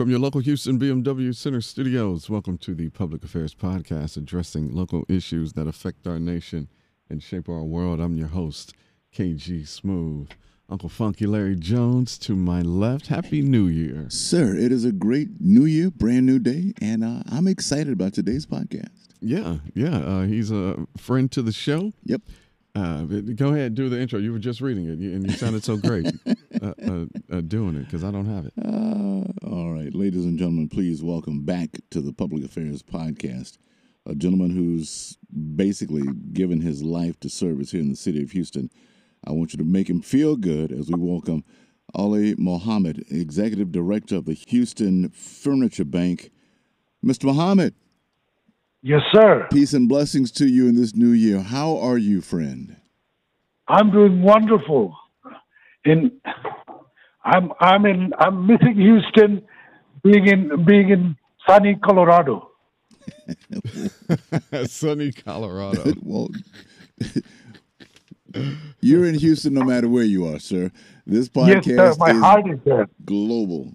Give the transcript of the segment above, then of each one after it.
From your local Houston BMW Center studios, welcome to the Public Affairs Podcast addressing local issues that affect our nation and shape our world. I'm your host, KG Smooth. Uncle Funky Larry Jones to my left. Happy New Year. Sir, it is a great new year, brand new day, and uh, I'm excited about today's podcast. Yeah, yeah. Uh, he's a friend to the show. Yep. Uh, go ahead, do the intro. You were just reading it, and you sounded so great uh, uh, uh, doing it because I don't have it. all right, ladies and gentlemen, please welcome back to the Public Affairs Podcast a gentleman who's basically given his life to service here in the city of Houston. I want you to make him feel good as we welcome Oli Mohammed, Executive Director of the Houston Furniture Bank. Mr. Mohammed. Yes, sir. Peace and blessings to you in this new year. How are you, friend? I'm doing wonderful. In I'm I'm in I'm missing Houston, being in being in sunny Colorado. sunny Colorado. well, you're in Houston no matter where you are, sir. This podcast yes, sir, my is heart is there. global.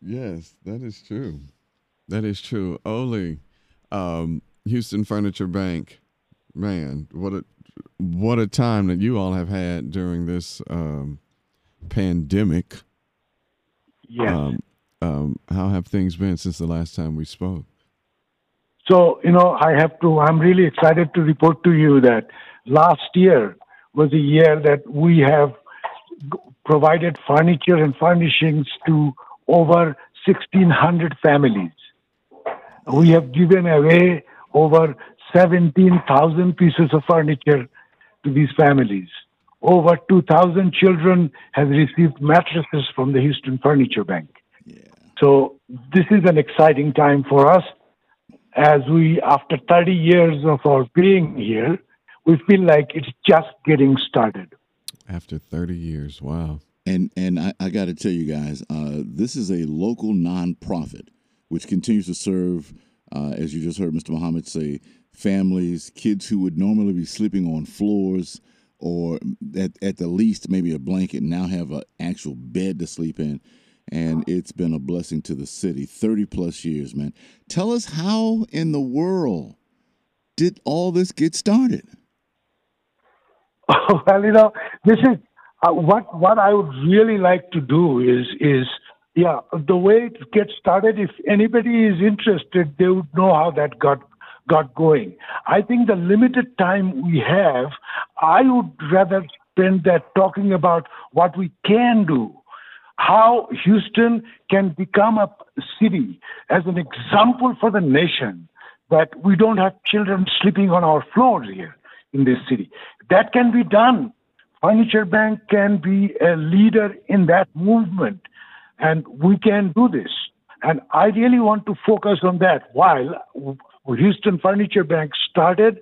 Yes, that is true. That is true. Oli, um, Houston Furniture Bank, man, what a what a time that you all have had during this um, pandemic. Yes. Um, um, how have things been since the last time we spoke? So, you know, I have to, I'm really excited to report to you that last year was a year that we have provided furniture and furnishings to over 1,600 families. We have given away over 17,000 pieces of furniture to these families. Over 2,000 children have received mattresses from the Houston Furniture Bank. Yeah. So this is an exciting time for us as we, after 30 years of our being here, we feel like it's just getting started. After 30 years, wow. And and I, I got to tell you guys, uh, this is a local nonprofit which continues to serve, uh, as you just heard Mr. Muhammad say, families, kids who would normally be sleeping on floors or at, at the least maybe a blanket now have an actual bed to sleep in. And it's been a blessing to the city. 30 plus years man. Tell us how in the world did all this get started? Well you know this is uh, what what i would really like to do is is yeah the way it gets started if anybody is interested they would know how that got got going i think the limited time we have i would rather spend that talking about what we can do how Houston can become a city as an example for the nation that we don't have children sleeping on our floors here in this city. That can be done. Furniture Bank can be a leader in that movement, and we can do this. And I really want to focus on that. While Houston Furniture Bank started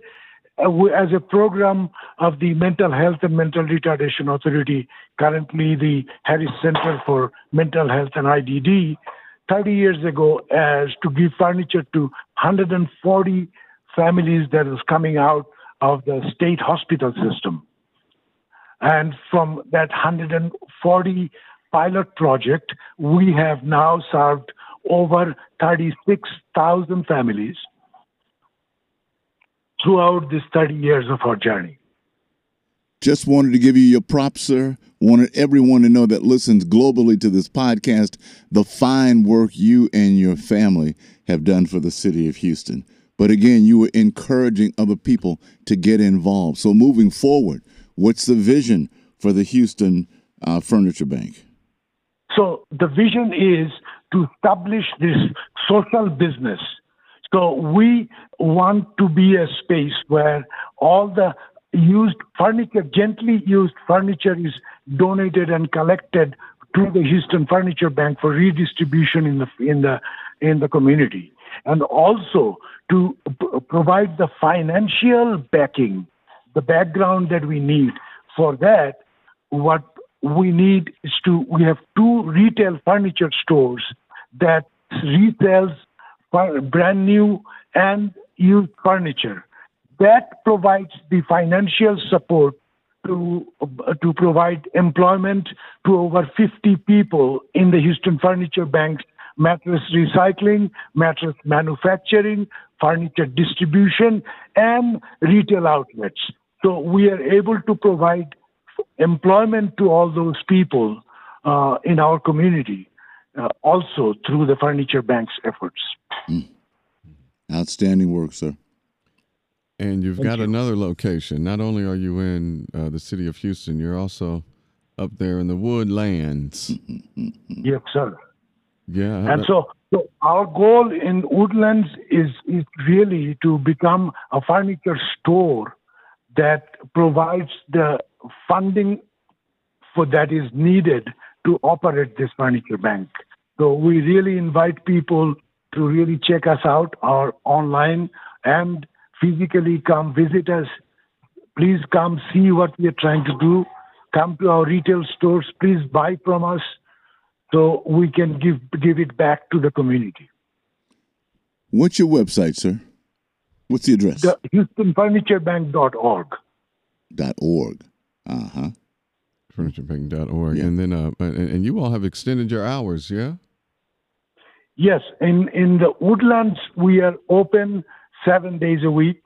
uh, as a program of the Mental Health and Mental Retardation Authority, currently the Harris Center for Mental Health and IDD, 30 years ago as to give furniture to 140 families that was coming out of the state hospital system. And from that 140 pilot project, we have now served over 36,000 families throughout these 30 years of our journey. Just wanted to give you your props, sir. Wanted everyone to know that listens globally to this podcast the fine work you and your family have done for the city of Houston. But again, you were encouraging other people to get involved. So moving forward, what's the vision for the Houston uh, Furniture Bank? So the vision is to establish this social business so we want to be a space where all the used furniture, gently used furniture, is donated and collected to the Houston Furniture Bank for redistribution in the in the in the community, and also to p- provide the financial backing, the background that we need for that. What we need is to we have two retail furniture stores that resells brand new and used furniture. That provides the financial support to, to provide employment to over 50 people in the Houston Furniture Bank's mattress recycling, mattress manufacturing, furniture distribution, and retail outlets. So we are able to provide employment to all those people uh, in our community uh, also through the Furniture Bank's efforts. Mm. Outstanding work, sir. And you've Thank got you. another location. Not only are you in uh, the city of Houston, you're also up there in the woodlands. Yes, sir. Yeah. And so, so our goal in Woodlands is, is really to become a furniture store that provides the funding for that is needed to operate this furniture bank. So we really invite people to really check us out or online and physically come visit us. Please come see what we are trying to do. Come to our retail stores. Please buy from us so we can give give it back to the community. What's your website, sir? What's the address? The HoustonFurnitureBank.org. Dot org. Uh huh. FurnitureBank.org. Yeah. And then, uh, and, and you all have extended your hours, yeah? Yes. In in the woodlands, we are open seven days a week,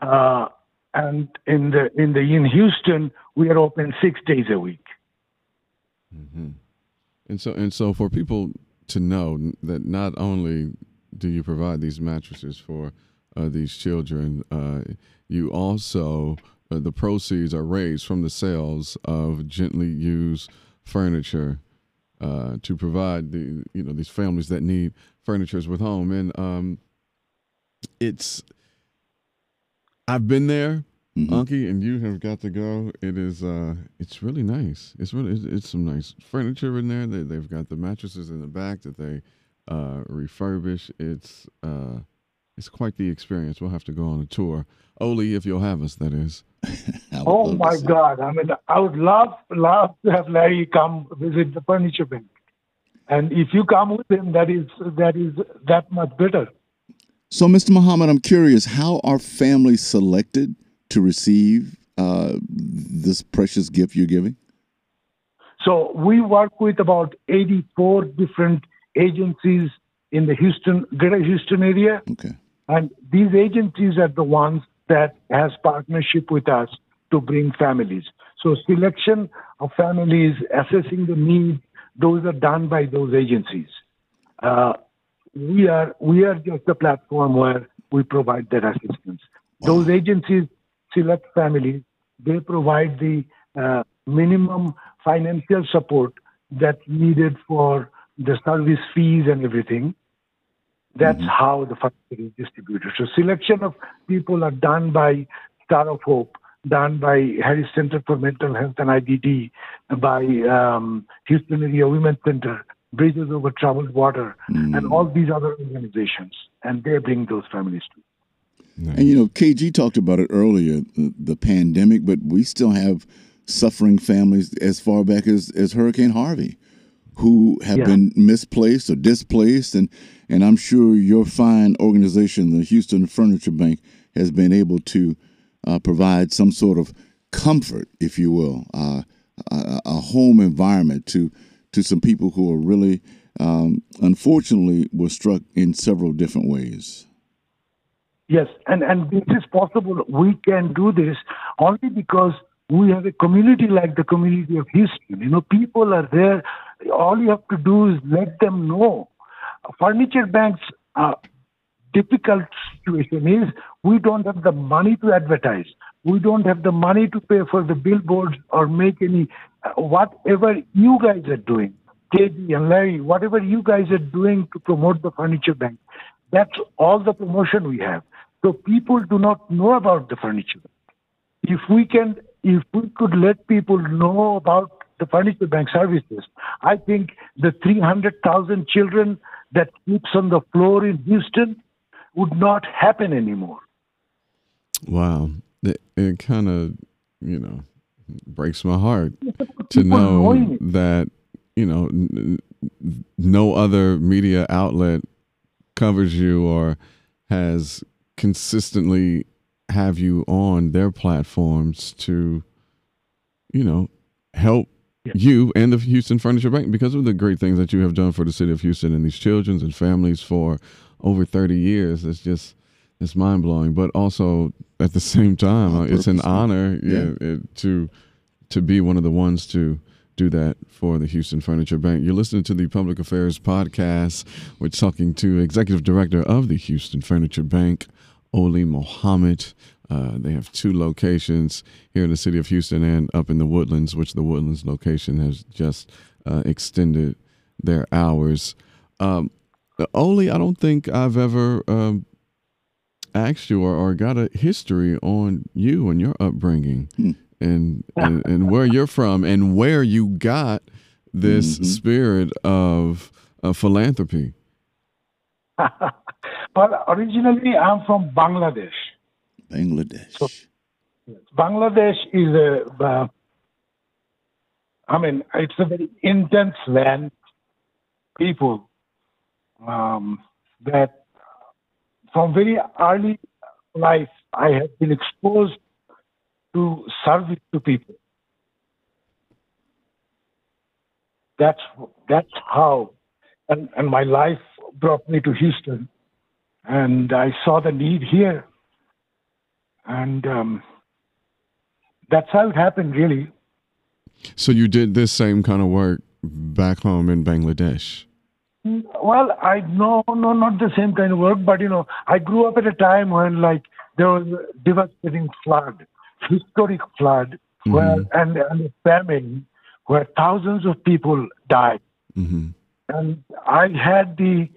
uh, and in the in the in Houston, we are open six days a week. Mm-hmm. And so and so for people to know that not only do you provide these mattresses for uh, these children, uh, you also uh, the proceeds are raised from the sales of gently used furniture uh, to provide the you know these families that need furnitures with home and um, it's I've been there, mm-hmm. Unky, and you have got to go. It is uh, it's really nice. It's really it's, it's, some nice furniture in there. They they've got the mattresses in the back that they uh, refurbish. It's uh, it's quite the experience. We'll have to go on a tour. Oli, if you'll have us, that is. oh my God! I mean, I would love love to have Larry come visit the furniture bank, and if you come with him, that is that is that much better. So, Mr. Muhammad, I'm curious, how are families selected to receive uh, this precious gift you're giving? So, we work with about 84 different agencies in the Houston, Greater Houston area. Okay. And these agencies are the ones that has partnership with us to bring families. So selection of families, assessing the needs, those are done by those agencies. Uh, we are we are just a platform where we provide that assistance. Those agencies select families. They provide the uh, minimum financial support that's needed for the service fees and everything. That's mm-hmm. how the funding is distributed. So selection of people are done by Star of Hope, done by Harris Center for Mental Health and IDD, by um, Houston Area Women's Center, Bridges Over Troubled Water, mm. and all these other organizations, and they bring those families to. Nice. And you know, KG talked about it earlier, the, the, pandemic, but we still have suffering families as far back as, as Hurricane Harvey who have yeah. been misplaced or displaced and and I'm sure your fine organization, the Houston Furniture Bank, has been able to uh, provide some sort of comfort, if you will, uh, a, a, home environment to to some people who are really, um, unfortunately, were struck in several different ways. Yes, and, and this is possible. We can do this only because we have a community like the community of Houston. You know, people are there. All you have to do is let them know. Furniture banks, uh, difficult situation is we don't have the money to advertise. We don't have the money to pay for the billboards or make any, uh, whatever you guys are doing, KG and Larry, whatever you guys are doing to promote the furniture bank, that's all the promotion we have. So people do not know about the furniture. If we can, if we could let people know about the bank services, I think the 300,000 children that sleeps on the floor in Houston would not happen anymore. Wow. It, it kind of you know breaks my heart to know that you know n- no other media outlet covers you or has consistently have you on their platforms to you know help yeah. you and the Houston Furniture Bank because of the great things that you have done for the city of Houston and these children and families for over 30 years. It's just it's mind blowing, but also at the same time, oh, it's an honor yeah, yeah. It, to to be one of the ones to do that for the Houston Furniture Bank. You're listening to the Public Affairs Podcast. We're talking to Executive Director of the Houston Furniture Bank, Oli Mohammed. Uh, they have two locations here in the city of Houston and up in the Woodlands, which the Woodlands location has just uh, extended their hours. Um, Oli, I don't think I've ever um, asked you or, or, got a history on you and your upbringing. Hmm and, and, and where you're from and where you got this mm-hmm. spirit of, of philanthropy. well, originally I'm from Bangladesh. Bangladesh. So, Bangladesh is a, uh, I mean, it's a very intense land, people um, that from very early life I have been exposed to service to people. That's that's how, and and my life brought me to Houston, and I saw the need here, and um, that's how it happened, really. So you did this same kind of work back home in Bangladesh. Well, I no, no, not the same kind of work, but you know, I grew up at a time when like there was a devastating flood, historic flood mm-hmm. where and, and a famine where thousands of people died. Mm-hmm. And I had the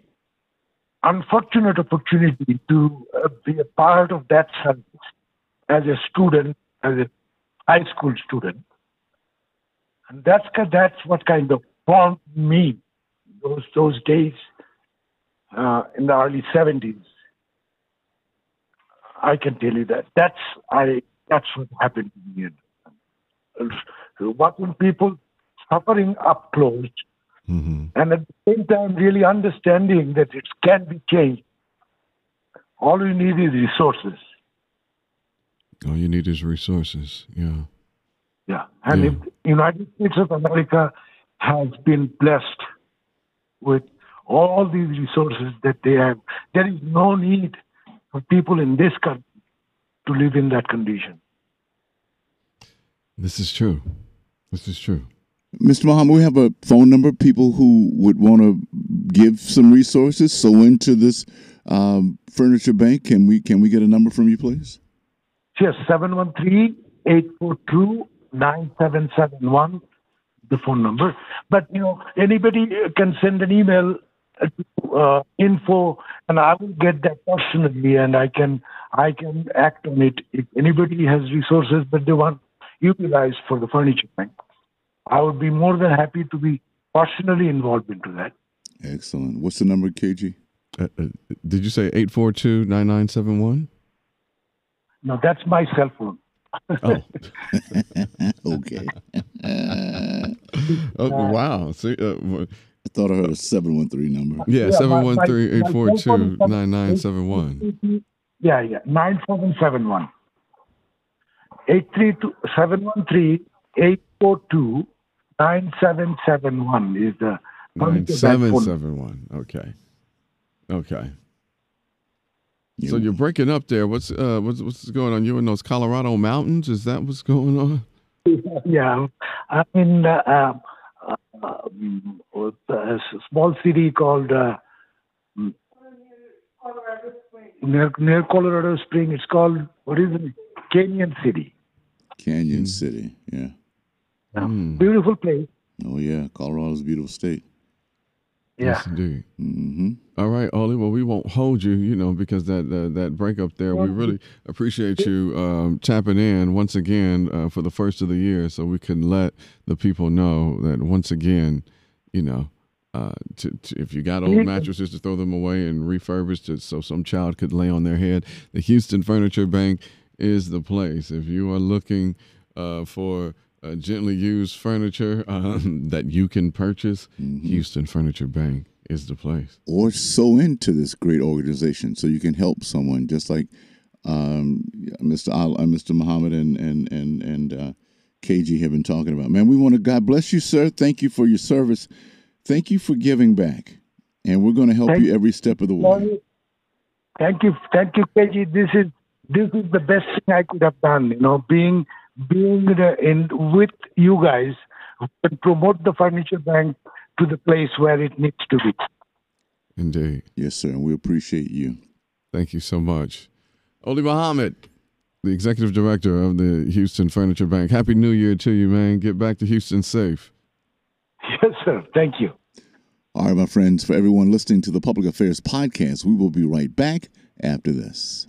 unfortunate opportunity to uh, be a part of that service as a student, as a high school student. And that's, that's what kind of formed me those, those days uh, in the early 70s. I can tell you that. That's I that's what happened to me. Watching people suffering up close, mm-hmm. and at the same time, really understanding that it can be changed. All you need is resources. All you need is resources. Yeah. Yeah, and yeah. the United States of America has been blessed with all these resources that they have. There is no need for people in this country to live in that condition. This is true. This is true. Mr. Muhammad, we have a phone number. People who would want to give some resources, so into this um, furniture bank. Can we can we get a number from you, please? Yes, 713-842-9771, the phone number. But you know, anybody can send an email to uh, info, and I will get that personally, and I can I can act on it. If anybody has resources that they want utilized for the furniture bank, I would be more than happy to be personally involved into that. Excellent. What's the number, KG? Uh, uh, did you say 842 9971? No, that's my cell phone. oh. okay. oh, wow. See, uh, I thought I heard a 713 number. Yeah, 713 842 9971. Yeah, yeah, 9771. 713 842 9771 is the 9771. Okay. Okay. So you're breaking up there. What's uh what's what's going on? You in those Colorado mountains? Is that what's going on? Yeah, I'm in uh, um, uh, a small city called uh, near near Colorado Spring. It's called what is it? Cañon City. Canyon mm. City, yeah. Mm. Beautiful place. Oh yeah, Colorado's a beautiful state. Yeah. Yes, indeed. Mm-hmm. All right, Oli. Well, we won't hold you, you know, because that uh, that break up there. We really appreciate you um, tapping in once again uh, for the first of the year, so we can let the people know that once again, you know, uh, to, to, if you got old mattresses to throw them away and refurbish it so some child could lay on their head, the Houston Furniture Bank is the place. If you are looking uh, for uh, gently used furniture um, that you can purchase, mm-hmm. Houston Furniture Bank is the place. Or sew into this great organization so you can help someone, just like um, Mr. Al, uh, Mr. Muhammad and and and and uh, KG have been talking about. Man, we want to God bless you, sir. Thank you for your service. Thank you for giving back. And we're going to help Thank you every step of the way. Thank you, thank you, KG. This is this is the best thing I could have done. You know, being being the, in with you guys who can promote the furniture bank to the place where it needs to be. Indeed. Yes, sir. And we appreciate you. Thank you so much. Oli Muhammad, the executive director of the Houston Furniture Bank. Happy New Year to you, man. Get back to Houston safe. Yes, sir. Thank you. All right, my friends, for everyone listening to the Public Affairs Podcast, we will be right back after this.